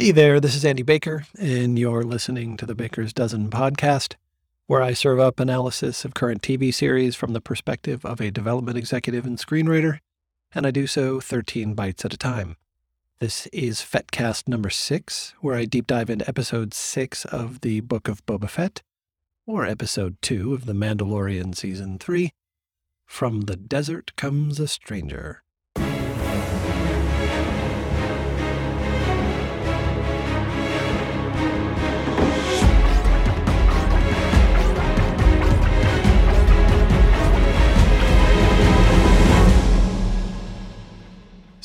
Hey there, this is Andy Baker, and you're listening to the Baker's Dozen podcast, where I serve up analysis of current TV series from the perspective of a development executive and screenwriter, and I do so 13 bites at a time. This is FETcast number six, where I deep dive into episode six of the Book of Boba Fett, or episode two of The Mandalorian season three. From the desert comes a stranger.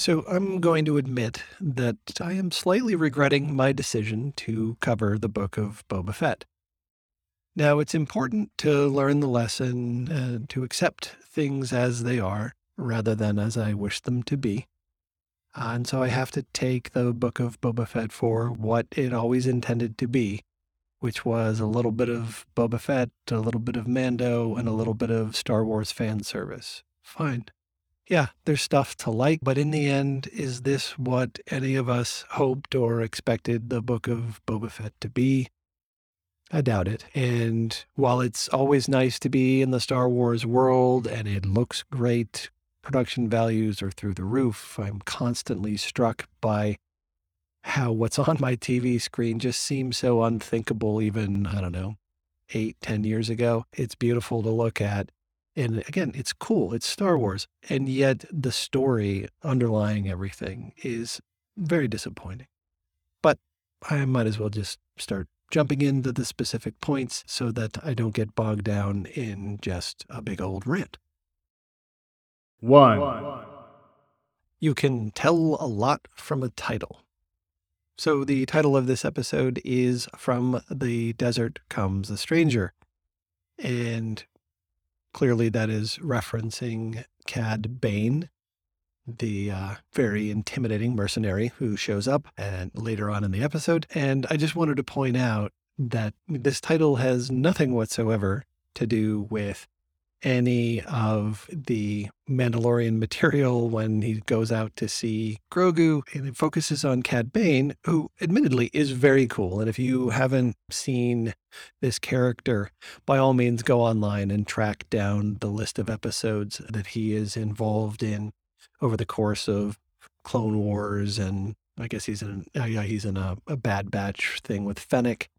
So I'm going to admit that I am slightly regretting my decision to cover the book of Boba Fett. Now, it's important to learn the lesson and to accept things as they are rather than as I wish them to be. And so I have to take the book of Boba Fett for what it always intended to be, which was a little bit of Boba Fett, a little bit of Mando, and a little bit of Star Wars fan service. Fine yeah, there's stuff to like, but in the end, is this what any of us hoped or expected the book of Boba Fett to be? I doubt it. And while it's always nice to be in the Star Wars world and it looks great, production values are through the roof, I'm constantly struck by how what's on my TV screen just seems so unthinkable, even, I don't know, eight, ten years ago. It's beautiful to look at. And again, it's cool. It's Star Wars. And yet the story underlying everything is very disappointing. But I might as well just start jumping into the specific points so that I don't get bogged down in just a big old rant. One. You can tell a lot from a title. So the title of this episode is From the Desert Comes a Stranger. And Clearly, that is referencing Cad Bane, the uh, very intimidating mercenary who shows up and later on in the episode. And I just wanted to point out that this title has nothing whatsoever to do with any of the Mandalorian material when he goes out to see Grogu. And it focuses on Cad Bane, who admittedly is very cool. And if you haven't seen this character, by all means go online and track down the list of episodes that he is involved in over the course of Clone Wars and I guess he's in uh, yeah he's in a, a Bad Batch thing with Fennec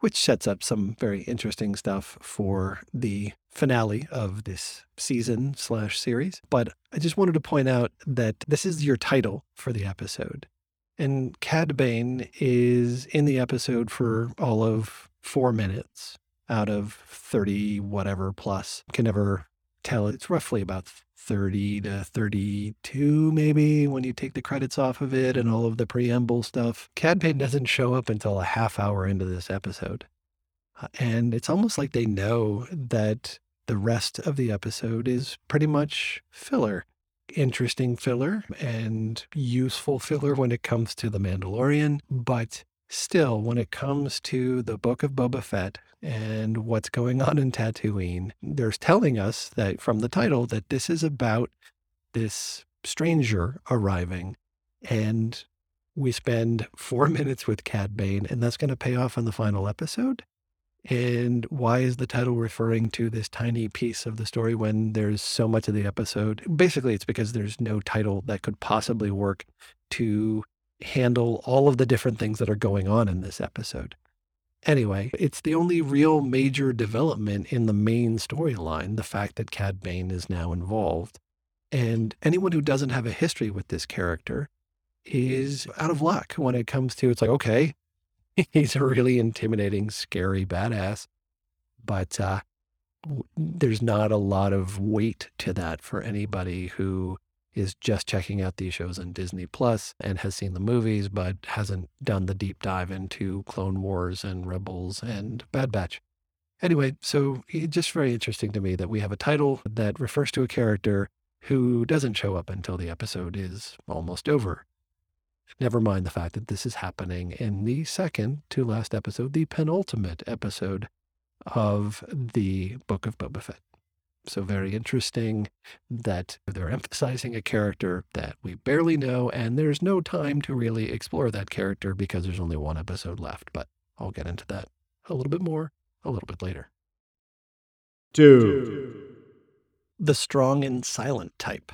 which sets up some very interesting stuff for the finale of this season slash series. But I just wanted to point out that this is your title for the episode. And Cad Bane is in the episode for all of four minutes out of 30 whatever plus. Can never tell. It's roughly about 30 to 32, maybe, when you take the credits off of it and all of the preamble stuff. Cad Bane doesn't show up until a half hour into this episode. Uh, and it's almost like they know that the rest of the episode is pretty much filler. Interesting filler and useful filler when it comes to The Mandalorian. But still, when it comes to the Book of Boba Fett, and what's going on in Tatooine. They're telling us that from the title that this is about this stranger arriving. And we spend four minutes with Cad Bane, and that's going to pay off in the final episode. And why is the title referring to this tiny piece of the story when there's so much of the episode? Basically, it's because there's no title that could possibly work to handle all of the different things that are going on in this episode. Anyway, it's the only real major development in the main storyline, the fact that Cad Bane is now involved. And anyone who doesn't have a history with this character is out of luck when it comes to it's like, okay, he's a really intimidating, scary badass. But uh, there's not a lot of weight to that for anybody who is just checking out these shows on Disney Plus and has seen the movies, but hasn't done the deep dive into Clone Wars and Rebels and Bad Batch. Anyway, so it's just very interesting to me that we have a title that refers to a character who doesn't show up until the episode is almost over. Never mind the fact that this is happening in the second to last episode, the penultimate episode of the Book of Boba Fett. So, very interesting that they're emphasizing a character that we barely know, and there's no time to really explore that character because there's only one episode left. But I'll get into that a little bit more a little bit later. Two. The strong and silent type.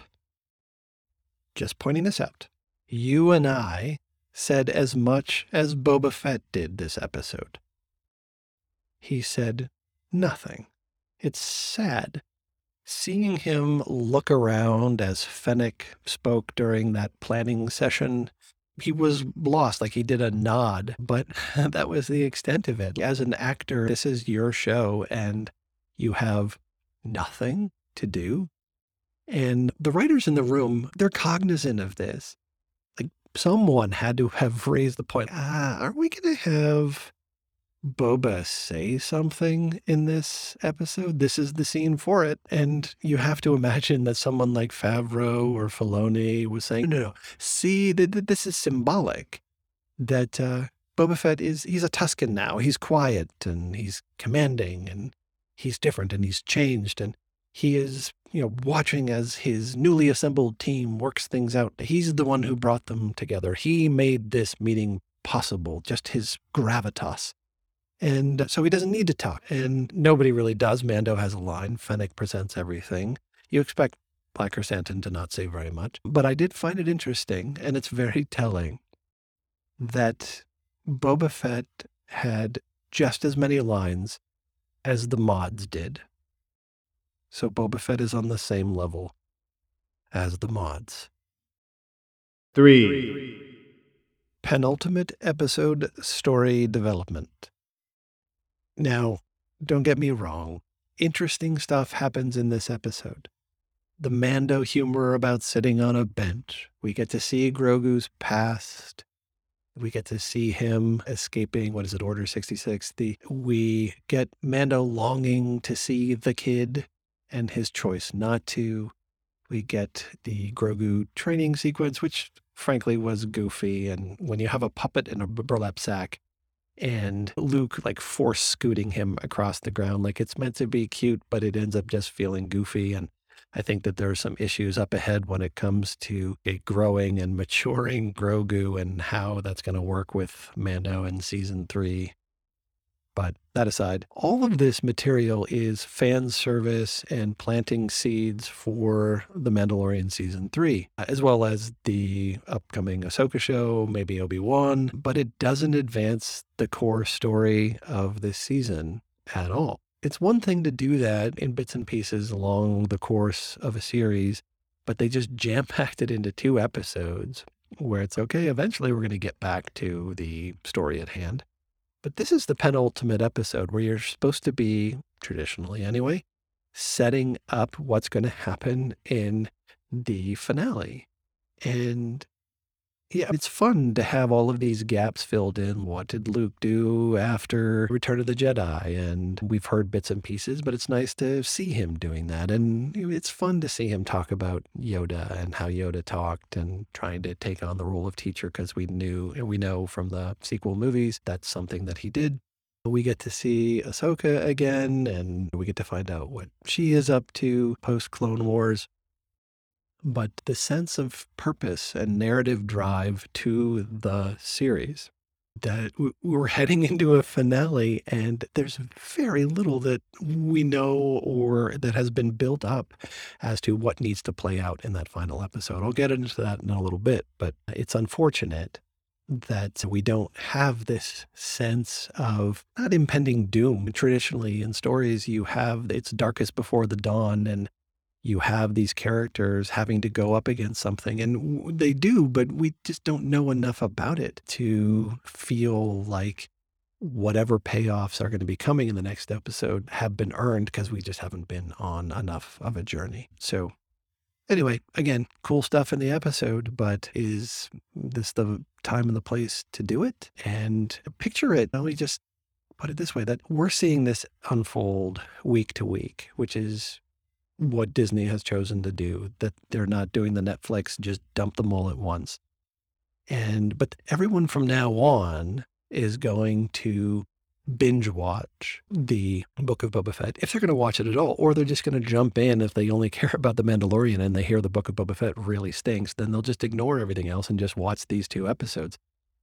Just pointing this out. You and I said as much as Boba Fett did this episode. He said nothing. It's sad. Seeing him look around as Fennec spoke during that planning session, he was lost, like he did a nod, but that was the extent of it. As an actor, this is your show and you have nothing to do. And the writers in the room, they're cognizant of this. Someone had to have raised the point ah, are we going to have Boba say something in this episode. This is the scene for it. And you have to imagine that someone like Favreau or Filoni was saying, no, no, see, this is symbolic that uh, Boba Fett is, he's a Tusken now. He's quiet and he's commanding and he's different and he's changed. And he is, you know, watching as his newly assembled team works things out. He's the one who brought them together. He made this meeting possible, just his gravitas and so he doesn't need to talk. And nobody really does. Mando has a line. Fennec presents everything. You expect Black Krrsantan to not say very much. But I did find it interesting, and it's very telling, that Boba Fett had just as many lines as the mods did. So Boba Fett is on the same level as the mods. Three. Penultimate episode story development. Now, don't get me wrong, interesting stuff happens in this episode. The Mando humor about sitting on a bench. We get to see Grogu's past. We get to see him escaping, what is it, Order 66? The, we get Mando longing to see the kid and his choice not to. We get the Grogu training sequence, which frankly was goofy. And when you have a puppet in a burlap sack, and Luke like force scooting him across the ground. Like it's meant to be cute, but it ends up just feeling goofy. And I think that there are some issues up ahead when it comes to a growing and maturing Grogu and how that's going to work with Mando in season three. But that aside, all of this material is fan service and planting seeds for The Mandalorian season three, as well as the upcoming Ahsoka show, maybe Obi Wan, but it doesn't advance the core story of this season at all. It's one thing to do that in bits and pieces along the course of a series, but they just jam packed it into two episodes where it's okay, eventually we're going to get back to the story at hand. But this is the penultimate episode where you're supposed to be, traditionally anyway, setting up what's going to happen in the finale. And yeah, it's fun to have all of these gaps filled in. What did Luke do after Return of the Jedi? And we've heard bits and pieces, but it's nice to see him doing that. And it's fun to see him talk about Yoda and how Yoda talked and trying to take on the role of teacher because we knew and we know from the sequel movies that's something that he did. We get to see Ahsoka again, and we get to find out what she is up to post Clone Wars but the sense of purpose and narrative drive to the series that we're heading into a finale and there's very little that we know or that has been built up as to what needs to play out in that final episode. I'll get into that in a little bit, but it's unfortunate that we don't have this sense of not impending doom. Traditionally in stories, you have it's darkest before the dawn and you have these characters having to go up against something and they do but we just don't know enough about it to feel like whatever payoffs are going to be coming in the next episode have been earned because we just haven't been on enough of a journey. So anyway again cool stuff in the episode but is this the time and the place to do it? And picture it let me just put it this way that we're seeing this unfold week to week which is what Disney has chosen to do, that they're not doing the Netflix, just dump them all at once. And, but everyone from now on is going to binge watch the Book of Boba Fett, if they're going to watch it at all, or they're just going to jump in if they only care about The Mandalorian and they hear the Book of Boba Fett really stinks, then they'll just ignore everything else and just watch these two episodes,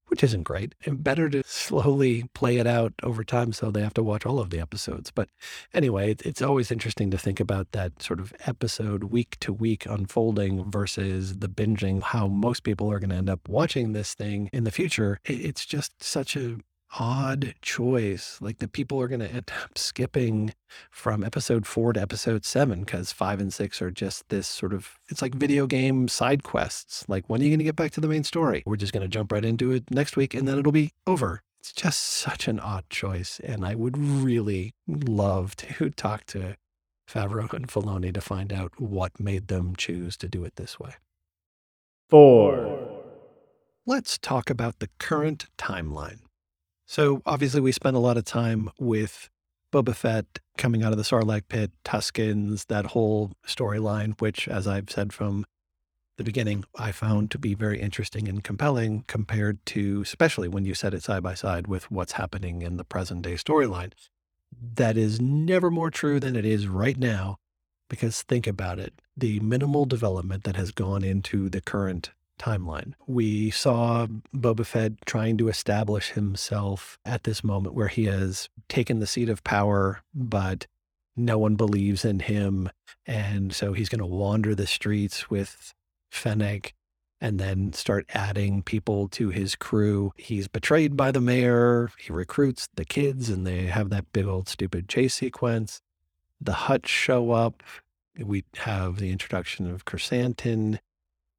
which isn't great. And better to slowly play it out over time so they have to watch all of the episodes. But anyway, it's always interesting to think about that sort of episode week to week unfolding versus the binging, how most people are going to end up watching this thing in the future. It's just such a odd choice. Like the people are going to end up skipping from episode four to episode seven because five and six are just this sort of, it's like video game side quests. Like, when are you going to get back to the main story? We're just going to jump right into it next week and then it'll be over. It's just such an odd choice. And I would really love to talk to Favreau and Filoni to find out what made them choose to do it this way. Four. Let's talk about the current timeline. So obviously, we spent a lot of time with Boba Fett coming out of the Sarlacc pit, Tuskens, that whole storyline, which, as I've said from the beginning, I found to be very interesting and compelling compared to, especially when you set it side by side with what's happening in the present day storyline. That is never more true than it is right now, because think about it the minimal development that has gone into the current timeline. We saw Boba Fett trying to establish himself at this moment where he has taken the seat of power, but no one believes in him. And so he's going to wander the streets with Fennec and then start adding people to his crew. He's betrayed by the mayor. He recruits the kids, and they have that big old stupid chase sequence. The Hutts show up. We have the introduction of Krrsantan.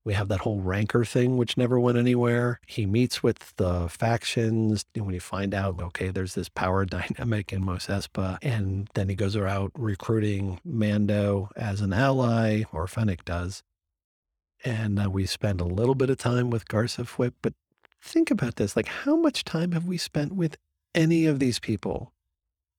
We have that whole rancor thing, which never went anywhere. He meets with the factions. And when you find out, okay, there's this power dynamic in Mos Espa, and then he goes around recruiting Mando as an ally, or Fennec does. And uh, we spend a little bit of time with Garsa Fwip. But think about this like, how much time have we spent with any of these people?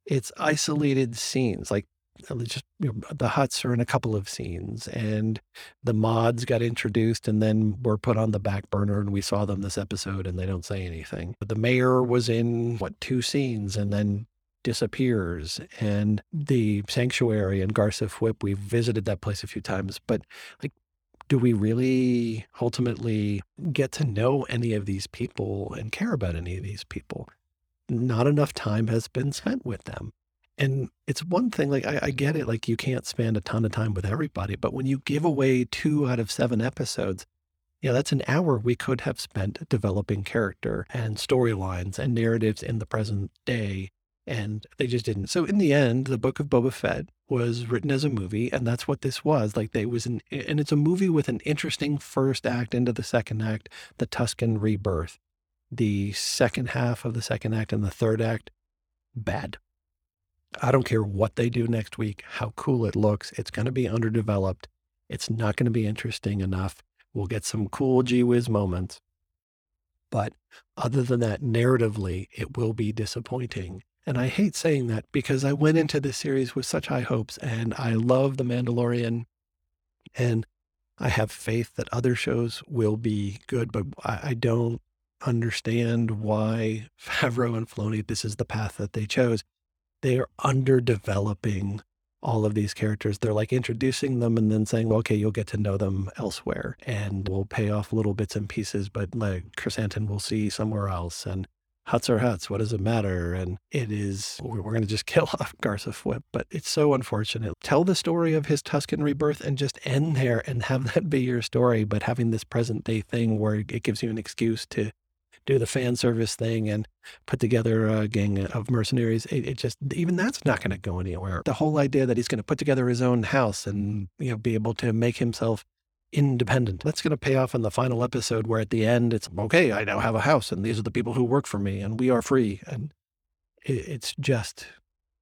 It's isolated scenes. Like Uh, just you know, the Hutts are in a couple of scenes and the mods got introduced and then were put on the back burner and we saw them this episode and they don't say anything. But the mayor was in what two scenes and then disappears and the sanctuary and Garsa Fwip we've visited that place a few times but like do we really ultimately get to know any of these people and care about any of these people? Not enough time has been spent with them and it's one thing, like, I, I, get it, like, you can't spend a ton of time with everybody, but when you give away two out of seven episodes, yeah, that's an hour we could have spent developing character and storylines and narratives in the present day. And they just didn't. So in the end, the book of Boba Fett was written as a movie, and that's what this was. Like they was an, and it's a movie with an interesting first act into the second act, the Tusken rebirth. The second half of the second act and the third act, bad I don't care what they do next week, how cool it looks. It's going to be underdeveloped. It's not going to be interesting enough. We'll get some cool gee whiz moments. But other than that, narratively, it will be disappointing. And I hate saying that because I went into this series with such high hopes and I love The Mandalorian. And I have faith that other shows will be good, but I, don't understand why Favreau and Filoni, this is the path that they chose they're underdeveloping all of these characters. They're like introducing them and then saying, well, okay, you'll get to know them elsewhere and we'll pay off little bits and pieces, but like Krrsantan we'll see somewhere else. And Hutts are Hutts. What does it matter? And it is, we're, going to just kill off Garsa Fwip, but it's so unfortunate. Tell the story of his Tusken rebirth and just end there and have that be your story. But having this present day thing where it gives you an excuse to do the fan service thing and put together a gang of mercenaries. It, it just even that's not going to go anywhere. The whole idea that he's going to put together his own house and you know be able to make himself independent. That's going to pay off in the final episode where at the end it's okay, I now have a house and these are the people who work for me and we are free. And it, it's just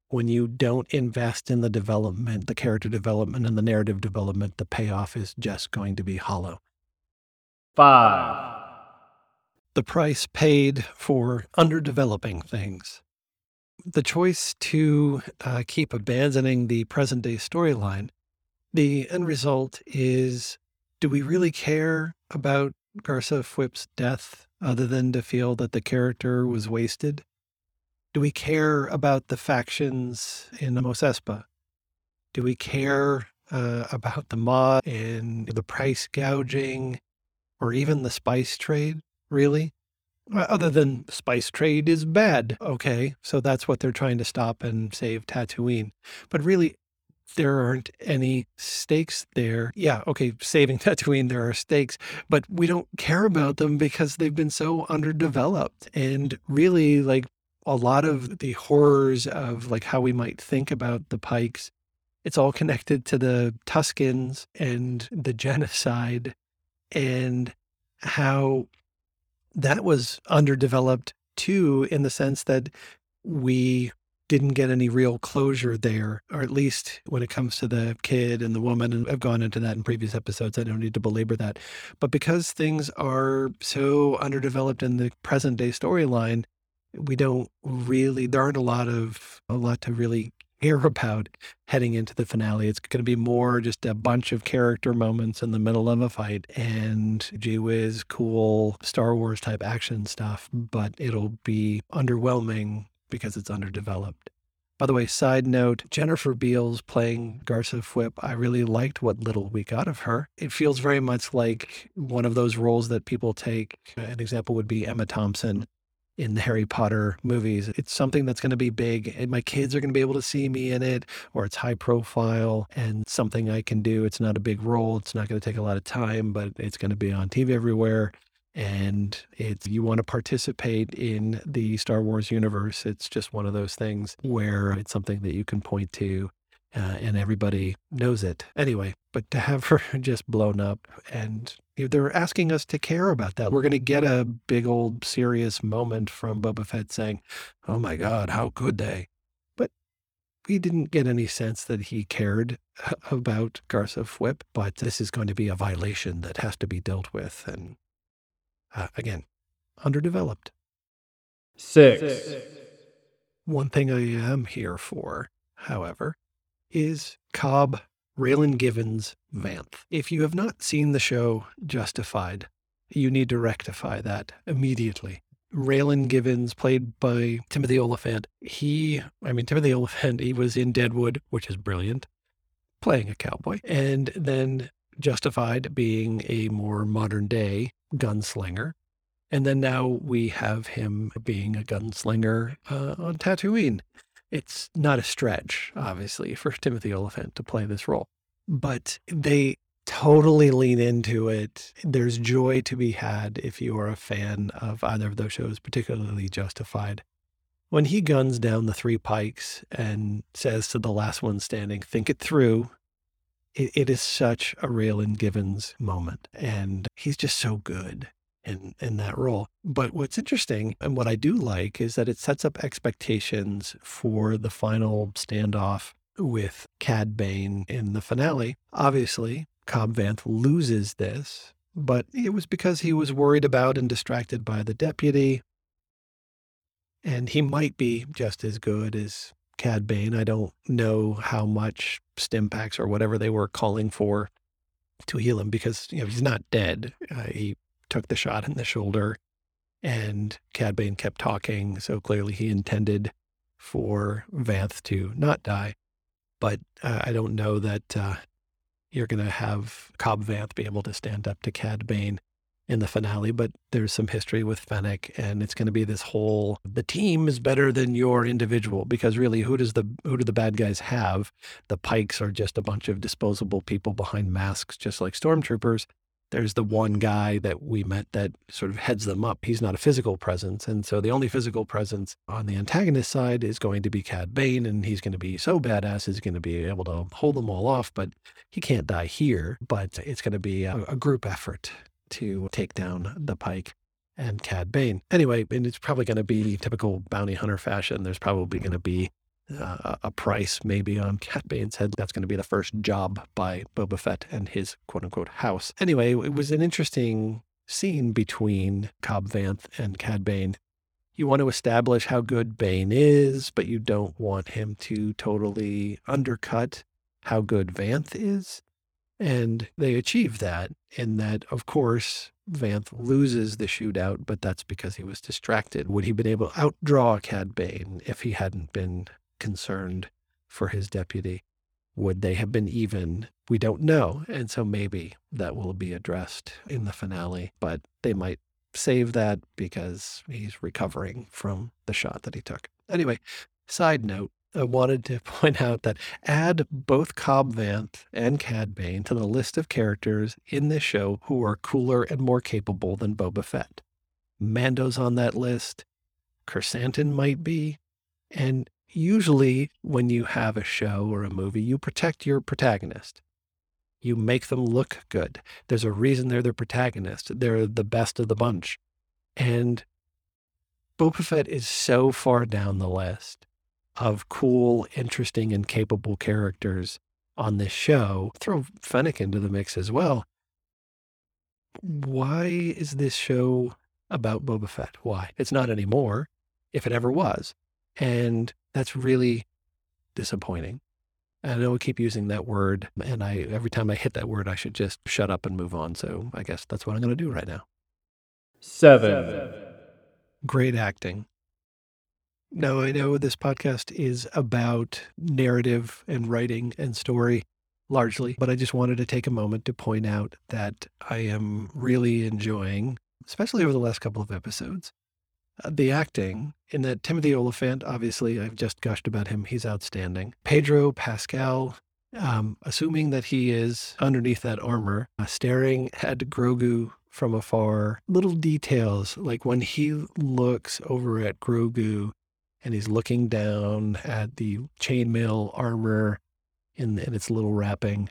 when you don't invest in the development, the character development and the narrative development, the payoff is just going to be hollow. Five the price paid for underdeveloping things. The choice to uh, keep abandoning the present day storyline, the end result is do we really care about Garsa Fwip's death other than to feel that the character was wasted? Do we care about the factions in Mos Espa? Do we care uh, about the Maw and the price gouging or even the spice trade, really? Uh, Other than spice trade is bad. Okay, so that's what they're trying to stop and save Tatooine. But really, there aren't any stakes there. Yeah, okay, saving Tatooine, there are stakes, but we don't care about them because they've been so underdeveloped. And really, like a lot of the horrors of like how we might think about the Pikes, it's all connected to the Tuskens and the genocide and how that was underdeveloped too, in the sense that we didn't get any real closure there, or at least when it comes to the kid and the woman. And I've gone into that in previous episodes. I don't need to belabor that. But because things are so underdeveloped in the present day storyline, we don't really, there aren't a lot of, a lot to really care about heading into the finale. It's going to be more just a bunch of character moments in the middle of a fight and gee whiz, cool Star Wars type action stuff, but it'll be underwhelming because it's underdeveloped. By the way, side note, Jennifer Beals playing Garsa Fwip, I really liked what little we got of her. It feels very much like one of those roles that people take. An example would be Emma Thompson in the Harry Potter movies. It's something that's going to be big and my kids are going to be able to see me in it or it's high profile and something I can do. It's not a big role. It's not going to take a lot of time, but it's going to be on TV everywhere. And it's you want to participate in the Star Wars universe. It's just one of those things where it's something that you can point to uh, and everybody knows it anyway. But to have her just blown up, and they're asking us to care about that. We're going to get a big old serious moment from Boba Fett saying, "Oh my God, how could they?" But we didn't get any sense that he cared about Garsa Fwip. But this is going to be a violation that has to be dealt with, and uh, again, underdeveloped. six, One thing I am here for, however, is Cobb Raylan Givens Vanth. If you have not seen the show Justified, you need to rectify that immediately. Raylan Givens, played by Timothy Olyphant, he, I mean, Timothy Olyphant, he was in Deadwood, which is brilliant, playing a cowboy, and then Justified being a more modern day gunslinger. And then now we have him being a gunslinger uh, on Tatooine. It's not a stretch, obviously, for Timothy Olyphant to play this role, but they totally lean into it. There's joy to be had if you are a fan of either of those shows, particularly Justified. When he guns down the three pikes and says to the last one standing, think it through, it, it is such a Raylan Givens moment. And he's just so good in, in that role. But what's interesting and what I do like is that it sets up expectations for the final standoff with Cad Bane in the finale. Obviously, Cobb Vanth loses this, but it was because he was worried about and distracted by the deputy. And he might be just as good as Cad Bane. I don't know how much Stimpaks or whatever they were calling for to heal him because you know he's not dead. Uh, he took the shot in the shoulder, and Cad Bane kept talking. So clearly, he intended for Vanth to not die. But uh, I don't know that uh, you're going to have Cobb Vanth be able to stand up to Cad Bane in the finale. But there's some history with Fennec, and it's going to be this whole the team is better than your individual because really, who does the who do the bad guys have? The Pikes are just a bunch of disposable people behind masks, just like stormtroopers there's the one guy that we met that sort of heads them up. He's not a physical presence. And so the only physical presence on the antagonist side is going to be Cad Bane. And he's going to be so badass, he's going to be able to hold them all off. But he can't die here. But it's going to be a, a group effort to take down the Pike and Cad Bane. Anyway, and it's probably going to be typical bounty hunter fashion. There's probably going to be uh, a price maybe on Cad Bane's head. That's going to be the first job by Boba Fett and his quote unquote house. Anyway, it was an interesting scene between Cobb Vanth and Cad Bane. You want to establish how good Bane is, but you don't want him to totally undercut how good Vanth is. And they achieve that in that, of course, Vanth loses the shootout, but that's because he was distracted. Would he been able to outdraw Cad Bane if he hadn't been concerned for his deputy? Would they have been even? We don't know. And so maybe that will be addressed in the finale, but they might save that because he's recovering from the shot that he took. Anyway, side note, I wanted to point out that add both Cobb Vanth and Cad Bane to the list of characters in this show who are cooler and more capable than Boba Fett. Mando's on that list. Krrsantan might be. And usually, when you have a show or a movie, you protect your protagonist. You make them look good. There's a reason they're the protagonist. They're the best of the bunch. And Boba Fett is so far down the list of cool, interesting, and capable characters on this show. Throw Fennec into the mix as well. Why is this show about Boba Fett? Why? It's not anymore, if it ever was. And that's really disappointing. And I know we keep using that word, and I every time I hit that word, I should just shut up and move on. So I guess that's what I'm going to do right now. Seven. Great acting. Now, I know this podcast is about narrative and writing and story largely, but I just wanted to take a moment to point out that I am really enjoying, especially over the last couple of episodes, the acting in that Timothy Olyphant, obviously, I've just gushed about him. He's outstanding. Pedro Pascal, um, assuming that he is underneath that armor, uh, staring at Grogu from afar. Little details, like when he looks over at Grogu and he's looking down at the chainmail armor in, in its little wrapping.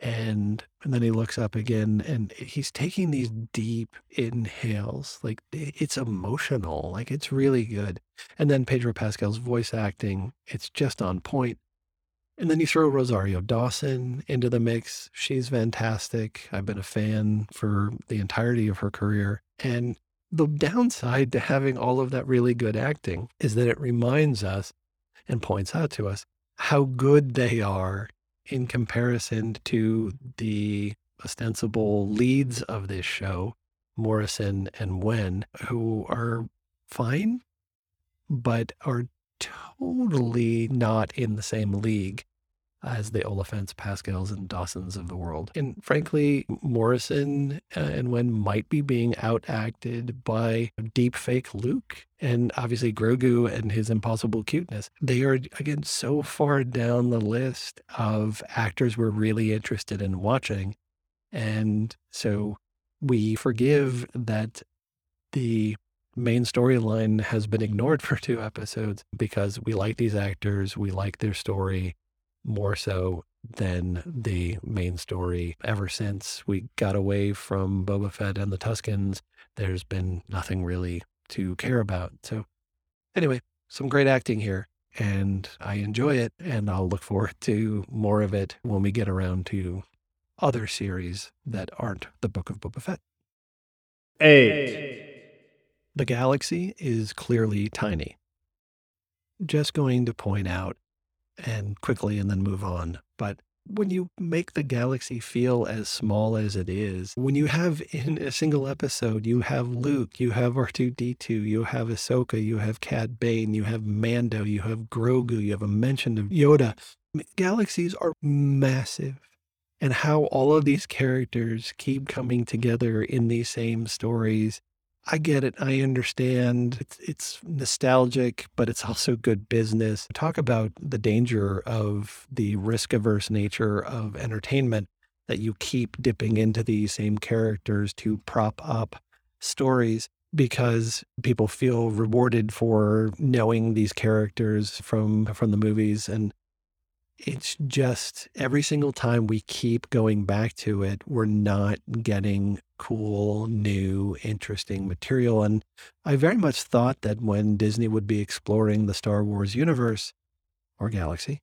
And, and then he looks up again and he's taking these deep inhales. Like it's emotional, like it's really good. And then Pedro Pascal's voice acting, it's just on point. And then you throw Rosario Dawson into the mix. She's fantastic. I've been a fan for the entirety of her career. And the downside to having all of that really good acting is that it reminds us and points out to us how good they are in comparison to the ostensible leads of this show, Morrison and Wen, who are fine, but are totally not in the same league as the Olyphants, Pascals, and Dawsons of the world. And frankly, Morrison uh, and Wen might be being outacted by deep fake Luke and obviously Grogu and his impossible cuteness. They are, again, so far down the list of actors we're really interested in watching. And so we forgive that the main storyline has been ignored for two episodes because we like these actors, we like their story, more so than the main story. Ever since we got away from Boba Fett and the Tuskens, there's been nothing really to care about. So, anyway, some great acting here, and I enjoy it, and I'll look forward to more of it when we get around to other series that aren't the Book of Boba Fett. Eight. The galaxy is clearly tiny. Just going to point out and quickly and then move on. But when you make the galaxy feel as small as it is, when you have in a single episode, you have Luke, you have R2D2, you have Ahsoka, you have Cad Bane, you have Mando, you have Grogu, you have a mention of Yoda. Galaxies are massive. And how all of these characters keep coming together in these same stories I get it. I understand. It's, it's nostalgic, but it's also good business. Talk about the danger of the risk averse nature of entertainment that you keep dipping into these same characters to prop up stories because people feel rewarded for knowing these characters from from the movies and it's just every single time we keep going back to it, we're not getting cool, new, interesting material. And I very much thought that when Disney would be exploring the Star Wars universe or galaxy,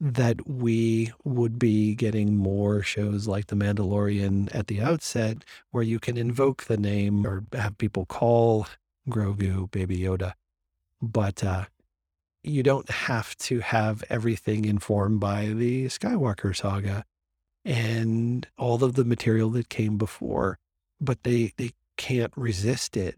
that we would be getting more shows like The Mandalorian at the outset, where you can invoke the name or have people call Grogu Baby Yoda. But uh, you don't have to have everything informed by the Skywalker saga. and all of the material that came before, but they, they can't resist it.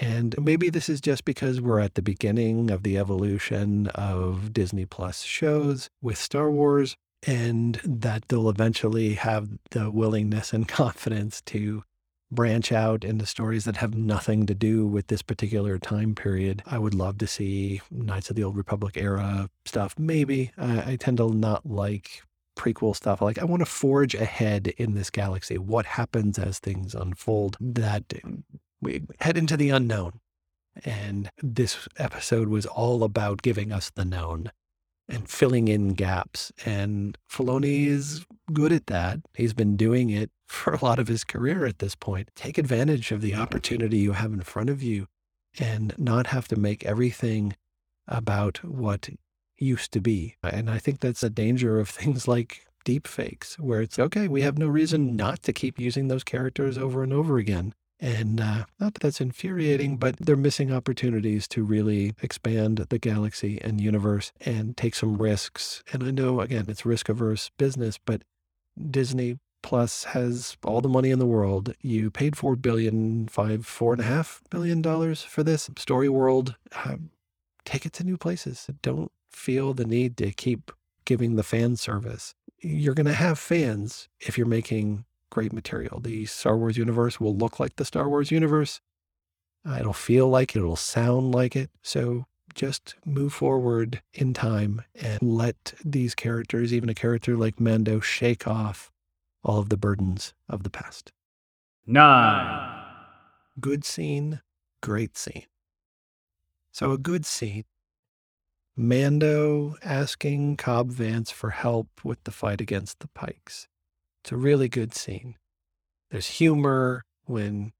And maybe this is just because we're at the beginning of the evolution of Disney Plus shows with Star Wars, and that they'll eventually have the willingness and confidence to branch out into stories that have nothing to do with this particular time period. I would love to see Knights of the Old Republic era stuff. Maybe. I tend to not like prequel stuff. Like, I want to forge ahead in this galaxy. What happens as things unfold? That we head into the unknown. And this episode was all about giving us the known and filling in gaps. And Filoni is good at that. He's been doing it for a lot of his career at this point. Take advantage of the opportunity you have in front of you and not have to make everything about what used to be. And I think that's a danger of things like deep fakes, where it's okay, we have no reason not to keep using those characters over and over again. And uh, not that that's infuriating, but they're missing opportunities to really expand the galaxy and universe and take some risks. And I know, again, it's risk averse business, but Disney Plus has all the money in the world. You paid four billion, five, four and a half billion dollars for this story world. Um, take it to new places. Don't feel the need to keep giving the fan service. You're going to have fans if you're making great material. The Star Wars universe will look like the Star Wars universe. It'll feel like it, it'll sound like it. So just move forward in time and let these characters, even a character like Mando, shake off all of the burdens of the past. Nine. Good scene, great scene. So, a good scene Mando asking Cobb Vanth for help with the fight against the Pikes. It's a really good scene. There's humor when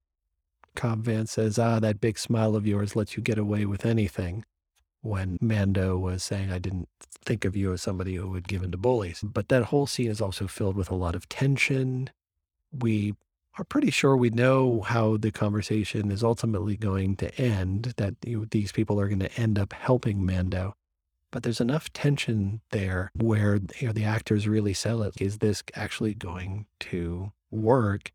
Cobb Vanth says, Ah, that big smile of yours lets you get away with anything. When Mando was saying, I didn't think of you as somebody who would give in to bullies. But that whole scene is also filled with a lot of tension. We are pretty sure we know how the conversation is ultimately going to end, that you, these people are going to end up helping Mando but there's enough tension there where you know, the actors really sell it. Is this actually going to work?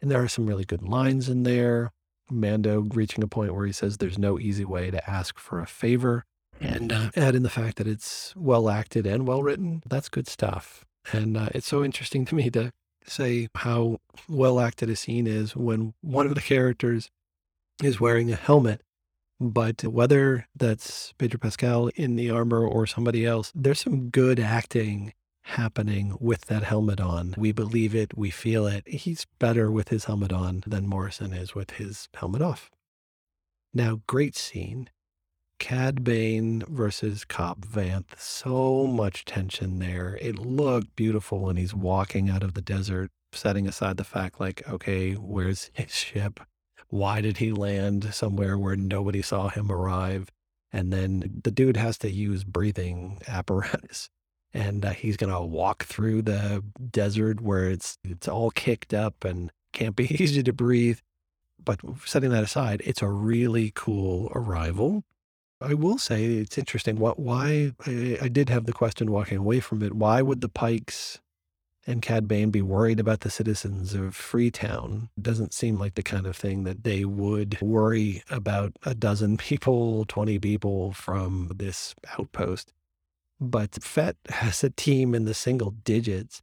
And there are some really good lines in there. Mando reaching a point where he says there's no easy way to ask for a favor. And uh, add in the fact that it's well acted and well written. That's good stuff. And uh, it's so interesting to me to say how well acted a scene is when one of the characters is wearing a helmet but whether that's Pedro Pascal in the armor or somebody else, there's some good acting happening with that helmet on. We believe it, we feel it. He's better with his helmet on than Morrison is with his helmet off. Now, great scene. Cad Bane versus Cobb Vanth. So much tension there. It looked beautiful when he's walking out of the desert, setting aside the fact, like, okay, where's his ship? Why did he land somewhere where nobody saw him arrive? And then the dude has to use breathing apparatus. And uh, he's going to walk through the desert where it's it's all kicked up and can't be easy to breathe. But setting that aside, it's a really cool arrival. I will say it's interesting. What why I, I did have the question walking away from it. Why would the Pikes and Cad Bane be worried about the citizens of Freetown. Doesn't seem like the kind of thing that they would worry about a dozen people, 20 people from this outpost. But Fett has a team in the single digits.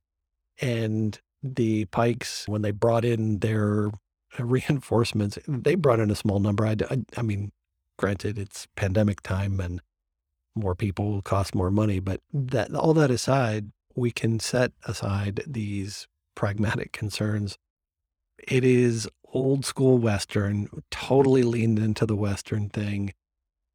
And the Pikes, when they brought in their reinforcements, they brought in a small number. I, I, I mean, granted, it's pandemic time and more people cost more money. But that all that aside, we can set aside these pragmatic concerns. It is old school Western, totally leaned into the Western thing.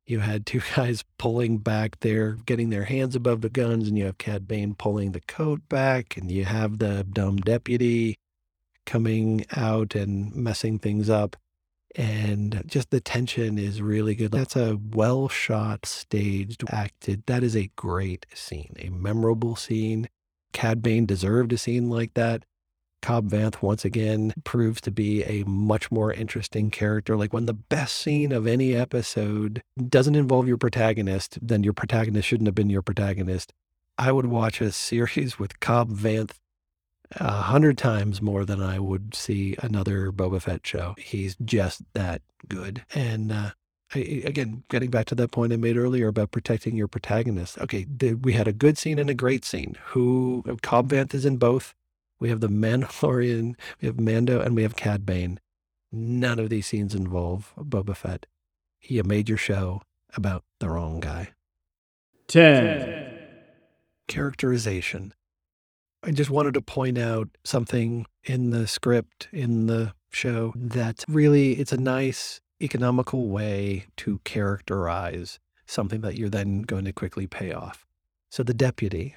You had two guys pulling back there, getting their hands above the guns, and you have Cad Bane pulling the coat back, and you have the dumb deputy coming out and messing things up. And just the tension is really good. That's a well shot, staged, acted. That is a great scene, a memorable scene. Cad Bane deserved a scene like that. Cobb Vanth once again proves to be a much more interesting character. Like when the best scene of any episode doesn't involve your protagonist, then your protagonist shouldn't have been your protagonist. I would watch a series with Cobb Vanth a hundred times more than I would see another Boba Fett show. He's just that good. And uh, I, again, getting back to that point I made earlier about protecting your protagonist. Okay, the, we had a good scene and a great scene. Who Cobb Vanth is in both. We have the Mandalorian, we have Mando, and we have Cad Bane. None of these scenes involve Boba Fett. You made your show about the wrong guy. 10, Characterization. I just wanted to point out something in the script, in the show, that really it's a nice economical way to characterize something that you're then going to quickly pay off. So the deputy,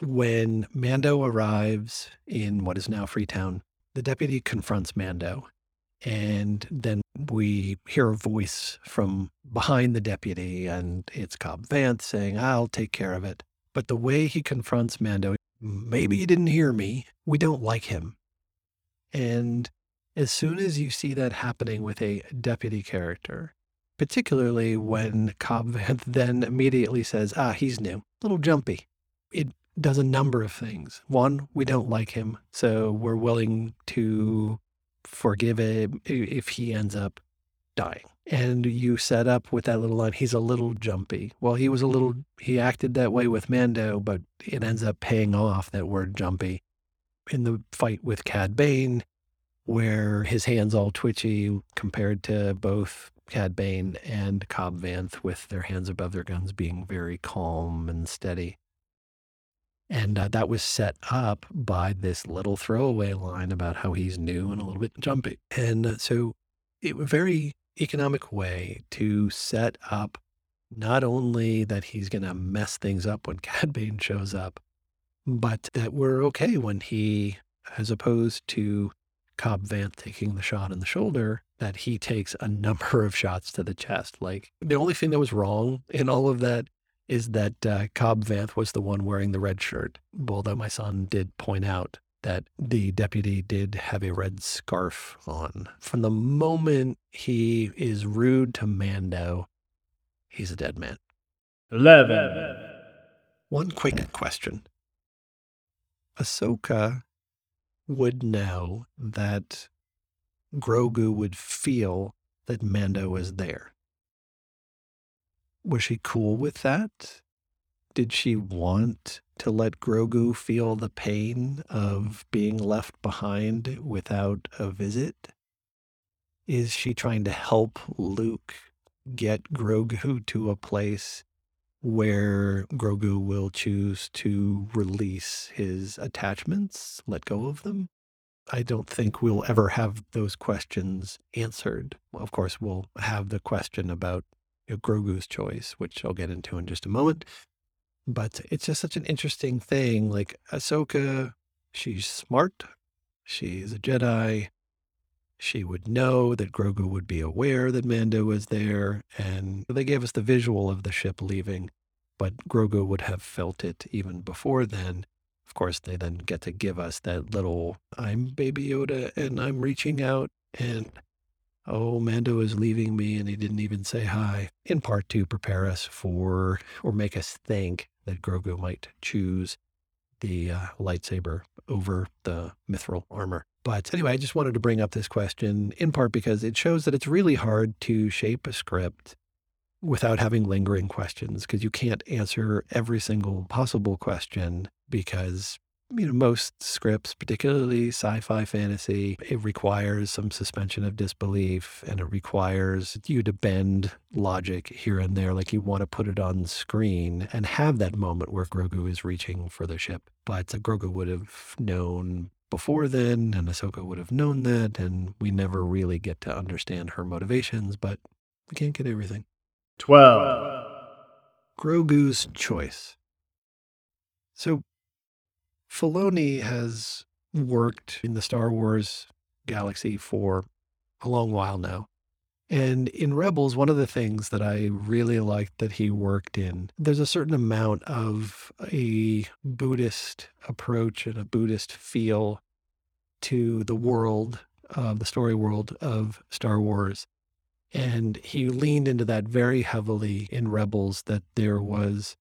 when Mando arrives in what is now Freetown, the deputy confronts Mando. And then we hear a voice from behind the deputy, and it's Cobb Vanth saying, I'll take care of it. But the way he confronts Mando, maybe you didn't hear me. We don't like him. And as soon as you see that happening with a deputy character, particularly when Cobb then immediately says, ah, he's new, a little jumpy. It does a number of things. One, we don't like him, so we're willing to forgive him if he ends up dying. And you set up with that little line, he's a little jumpy. Well, he was a little, he acted that way with Mando, but it ends up paying off that word jumpy in the fight with Cad Bane, where his hands all twitchy compared to both Cad Bane and Cobb Vanth with their hands above their guns being very calm and steady. And uh, that was set up by this little throwaway line about how he's new and a little bit jumpy. And uh, so it was very economic way to set up not only that he's going to mess things up when Cad Bane shows up, but that we're okay when he, as opposed to Cobb Vanth taking the shot in the shoulder, that he takes a number of shots to the chest. Like the only thing that was wrong in all of that is that uh, Cobb Vanth was the one wearing the red shirt. Although my son did point out that the deputy did have a red scarf on. From the moment he is rude to Mando, he's a dead man. 11, One quick question. Ahsoka would know that Grogu would feel that Mando was there. Was she cool with that? Did she want to let Grogu feel the pain of being left behind without a visit? Is she trying to help Luke get Grogu to a place where Grogu will choose to release his attachments, let go of them? I don't think we'll ever have those questions answered. Of course, we'll have the question about you know, Grogu's choice, which I'll get into in just a moment. But it's just such an interesting thing. Like Ahsoka, she's smart. She's a Jedi. She would know that Grogu would be aware that Mando was there. And they gave us the visual of the ship leaving, but Grogu would have felt it even before then. Of course, they then get to give us that little I'm Baby Yoda and I'm reaching out and oh, Mando is leaving me and he didn't even say hi, in part to prepare us for or make us think that Grogu might choose the uh, lightsaber over the mithril armor. But anyway, I just wanted to bring up this question in part because it shows that it's really hard to shape a script without having lingering questions because you can't answer every single possible question because you know most scripts particularly sci-fi fantasy it requires some suspension of disbelief and it requires you to bend logic here and there like you want to put it on screen and have that moment where grogu is reaching for the ship. But grogu would have known before then and ahsoka would have known that and we never really get to understand her motivations but we can't get everything. 12, Grogu's choice. So, Filoni has worked in the Star Wars galaxy for a long while now. And in Rebels, one of the things that I really liked that he worked in, there's a certain amount of a Buddhist approach and a Buddhist feel to the world, uh, the story world of Star Wars. And he leaned into that very heavily in Rebels, that there was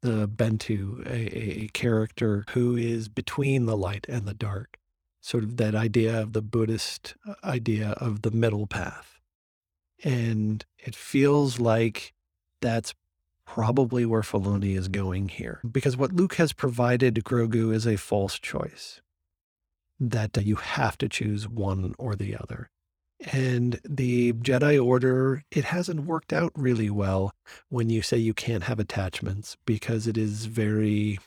the Bendu, a, a character who is between the light and the dark. Sort of that idea of the Buddhist uh, idea of the middle path. And it feels like that's probably where Filoni is going here. Because what Luke has provided Grogu is a false choice that you have to choose one or the other. And the Jedi Order, it hasn't worked out really well when you say you can't have attachments because it is very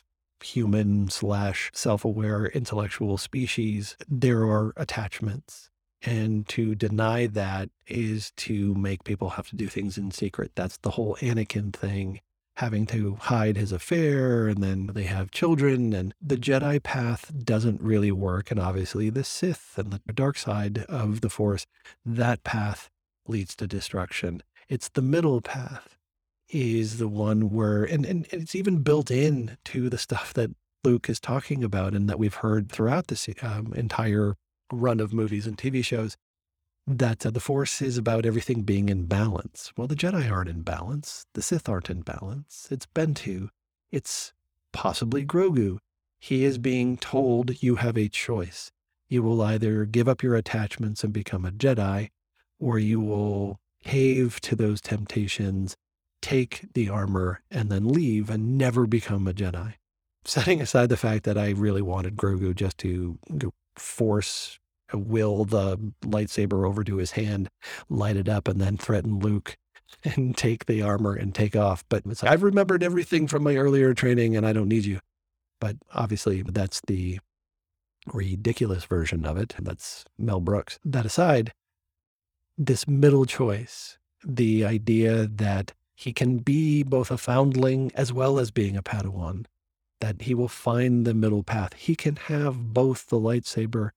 human slash self aware intellectual species. There are attachments. And to deny that is to make people have to do things in secret. That's the whole Anakin thing having to hide his affair and then they have children and the Jedi path doesn't really work and obviously the Sith and the dark side of the force that path leads to destruction. It's the middle path is the one where and, and it's even built in to the stuff that Luke is talking about and that we've heard throughout this um, entire run of movies and TV shows that uh, the Force is about everything being in balance. Well, the Jedi aren't in balance. The Sith aren't in balance. It's Bendu. It's possibly Grogu. He is being told you have a choice. You will either give up your attachments and become a Jedi, or you will cave to those temptations, take the armor, and then leave and never become a Jedi. Setting aside the fact that I really wanted Grogu just to force will the lightsaber over to his hand, light it up, and then threaten Luke and take the armor and take off. But like, I've remembered everything from my earlier training and I don't need you. But obviously, that's the ridiculous version of it. That's Mel Brooks. That aside, this middle choice, the idea that he can be both a foundling as well as being a Padawan, that he will find the middle path. He can have both the lightsaber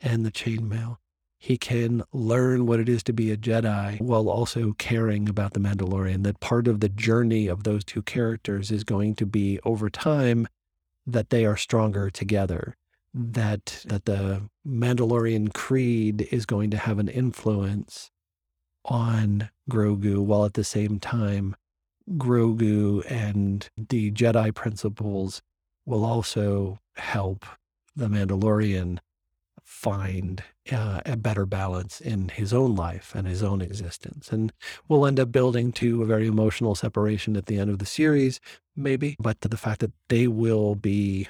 and the chainmail. He can learn what it is to be a Jedi while also caring about the Mandalorian. That part of the journey of those two characters is going to be over time that they are stronger together. That that the Mandalorian creed is going to have an influence on Grogu, while at the same time, Grogu and the Jedi principles will also help the Mandalorian find uh, a better balance in his own life and his own existence. And we'll end up building to a very emotional separation at the end of the series, maybe, but to the fact that they will be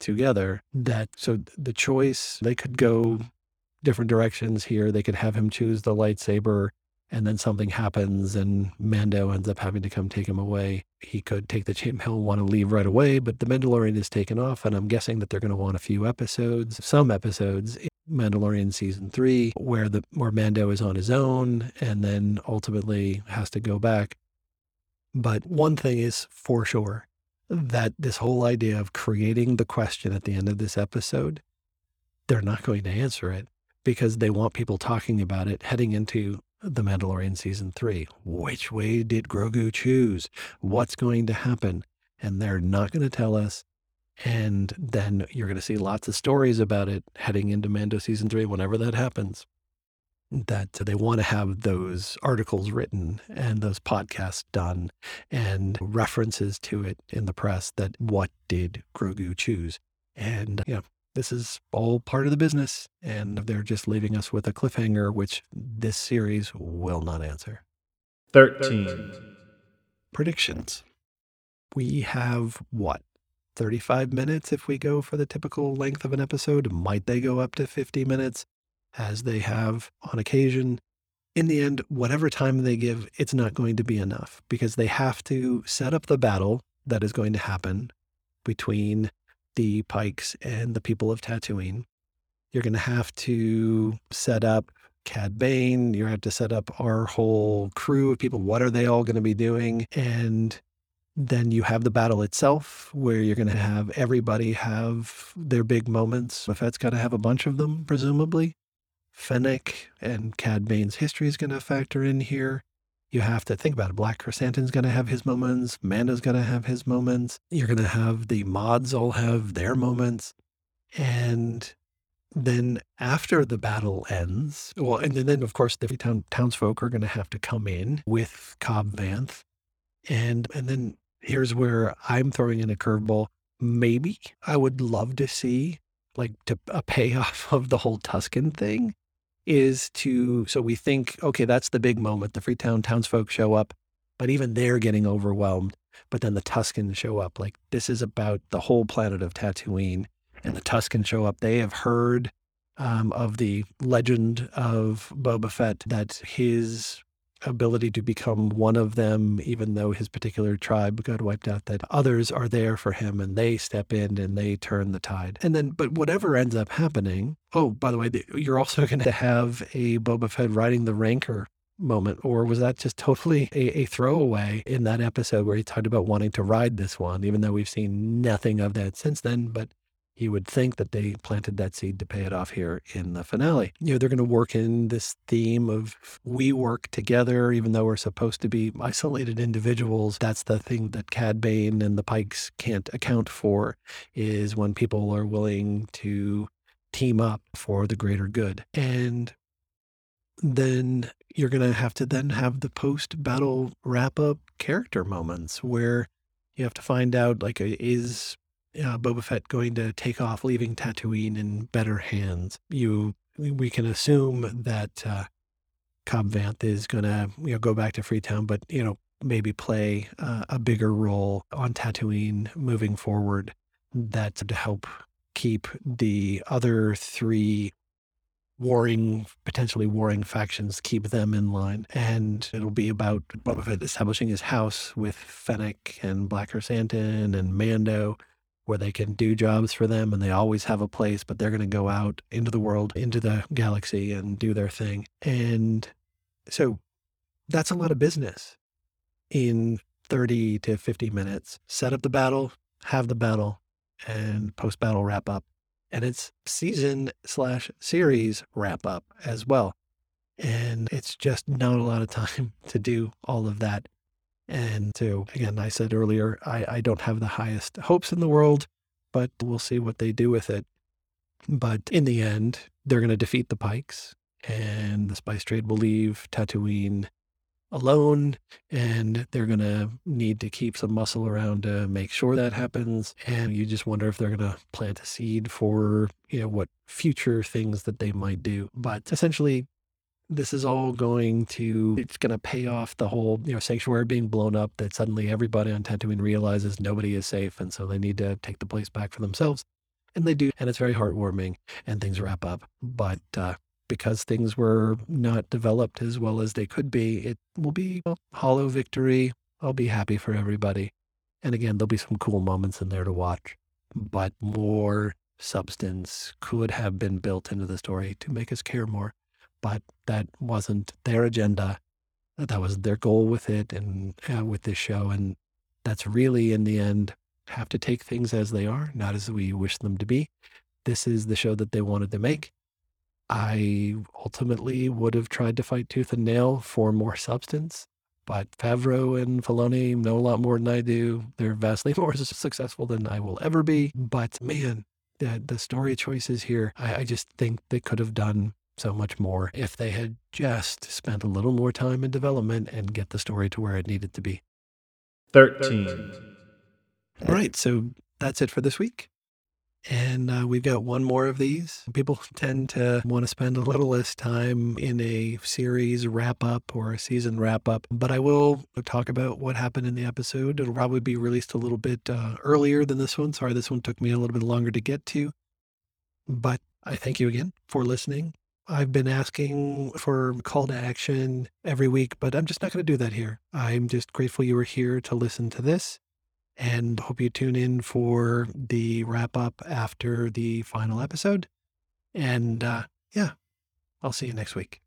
together, that so the choice, they could go different directions here. They could have him choose the lightsaber and then something happens and Mando ends up having to come take him away. He could take the chainmail and want to leave right away, but the Mandalorian is taken off, and I'm guessing that they're going to want a few episodes, some episodes in Mandalorian season three, where the where Mando is on his own and then ultimately has to go back. But one thing is for sure that this whole idea of creating the question at the end of this episode, they're not going to answer it because they want people talking about it heading into the Mandalorian season three. Which way did Grogu choose? What's going to happen? And they're not going to tell us. And then you're going to see lots of stories about it heading into Mando season three, whenever that happens. That they want to have those articles written and those podcasts done and references to it in the press that what did Grogu choose? And, you know, this is all part of the business, and they're just leaving us with a cliffhanger, which this series will not answer. 13. Predictions. We have what? 35 minutes if we go for the typical length of an episode. Might they go up to 50 minutes as they have on occasion? In the end, whatever time they give, it's not going to be enough because they have to set up the battle that is going to happen between the Pikes and the people of Tatooine. You're going to have to set up Cad Bane. You're going to have to set up our whole crew of people. What are they all going to be doing? And then you have the battle itself, where you're going to have everybody have their big moments. Fett's got to have a bunch of them, presumably. Fennec and Cad Bane's history is going to factor in here. You have to think about it. Black Krrsantan's going to have his moments. Mando's going to have his moments. You're going to have the mods all have their moments. And then after the battle ends, well, and then of course the town, townsfolk are going to have to come in with Cobb Vanth, and and then here's where I'm throwing in a curveball. Maybe I would love to see like to a payoff of the whole Tusken thing is to so we think okay that's the big moment the Freetown townsfolk show up but even they're getting overwhelmed. But then the Tuskens show up like this is about the whole planet of Tatooine and the Tuskens show up. They have heard um, of the legend of Boba Fett that his ability to become one of them, even though his particular tribe got wiped out, that others are there for him and they step in and they turn the tide. And then, but whatever ends up happening, oh, by the way, you're also going to have a Boba Fett riding the Rancor moment, or was that just totally a, a, throwaway in that episode where he talked about wanting to ride this one, even though we've seen nothing of that since then? But you would think that they planted that seed to pay it off here in the finale. You know, they're going to work in this theme of we work together, even though we're supposed to be isolated individuals. That's the thing that Cad Bane and the Pikes can't account for is when people are willing to team up for the greater good. And then you're going to have to then have the post battle wrap up character moments where you have to find out like uh, is uh, Boba Fett going to take off, leaving Tatooine in better hands. You, we can assume that uh, Cobb Vanth is going to, you know, go back to Freetown, but you know, maybe play uh, a bigger role on Tatooine moving forward. That to help keep the other three warring, potentially warring factions, keep them in line. And it'll be about Boba Fett establishing his house with Fennec and Blacker Krrsantan and Mando where they can do jobs for them and they always have a place, but they're going to go out into the world, into the galaxy and do their thing. And so that's a lot of business in 30 to 50 minutes. Set up the battle, have the battle, and post battle wrap up. And it's season slash series wrap up as well. And it's just not a lot of time to do all of that. And so, again, I said earlier, I, I don't have the highest hopes in the world, but we'll see what they do with it. But in the end, they're going to defeat the Pikes, and the spice trade will leave Tatooine alone, and they're going to need to keep some muscle around to make sure that happens. And you just wonder if they're going to plant a seed for, you know, what future things that they might do. But essentially, this is all going to it's going to pay off the whole you know sanctuary being blown up that suddenly everybody on Tatooine realizes nobody is safe and so they need to take the place back for themselves. And they do and it's very heartwarming and things wrap up. But uh, because things were not developed as well as they could be it will be a hollow victory. I'll be happy for everybody. And again there'll be some cool moments in there to watch. But more substance could have been built into the story to make us care more but that wasn't their agenda. That was their goal with it and uh, with this show. And that's really, in the end, have to take things as they are, not as we wish them to be. This is the show that they wanted to make. I ultimately would have tried to fight tooth and nail for more substance, but Favreau and Filoni know a lot more than I do. They're vastly more successful than I will ever be. But man, the, the story choices here, I, I just think they could have done so much more if they had just spent a little more time in development and get the story to where it needed to be. 13. All right, so that's it for this week. And uh, we've got one more of these. People tend to want to spend a little less time in a series wrap up or a season wrap up, but I will talk about what happened in the episode. It'll probably be released a little bit uh, earlier than this one. Sorry, this one took me a little bit longer to get to. But I thank you again for listening. I've been asking for call to action every week, but I'm just not going to do that here. I'm just grateful you were here to listen to this and hope you tune in for the wrap up after the final episode. And uh, yeah, I'll see you next week.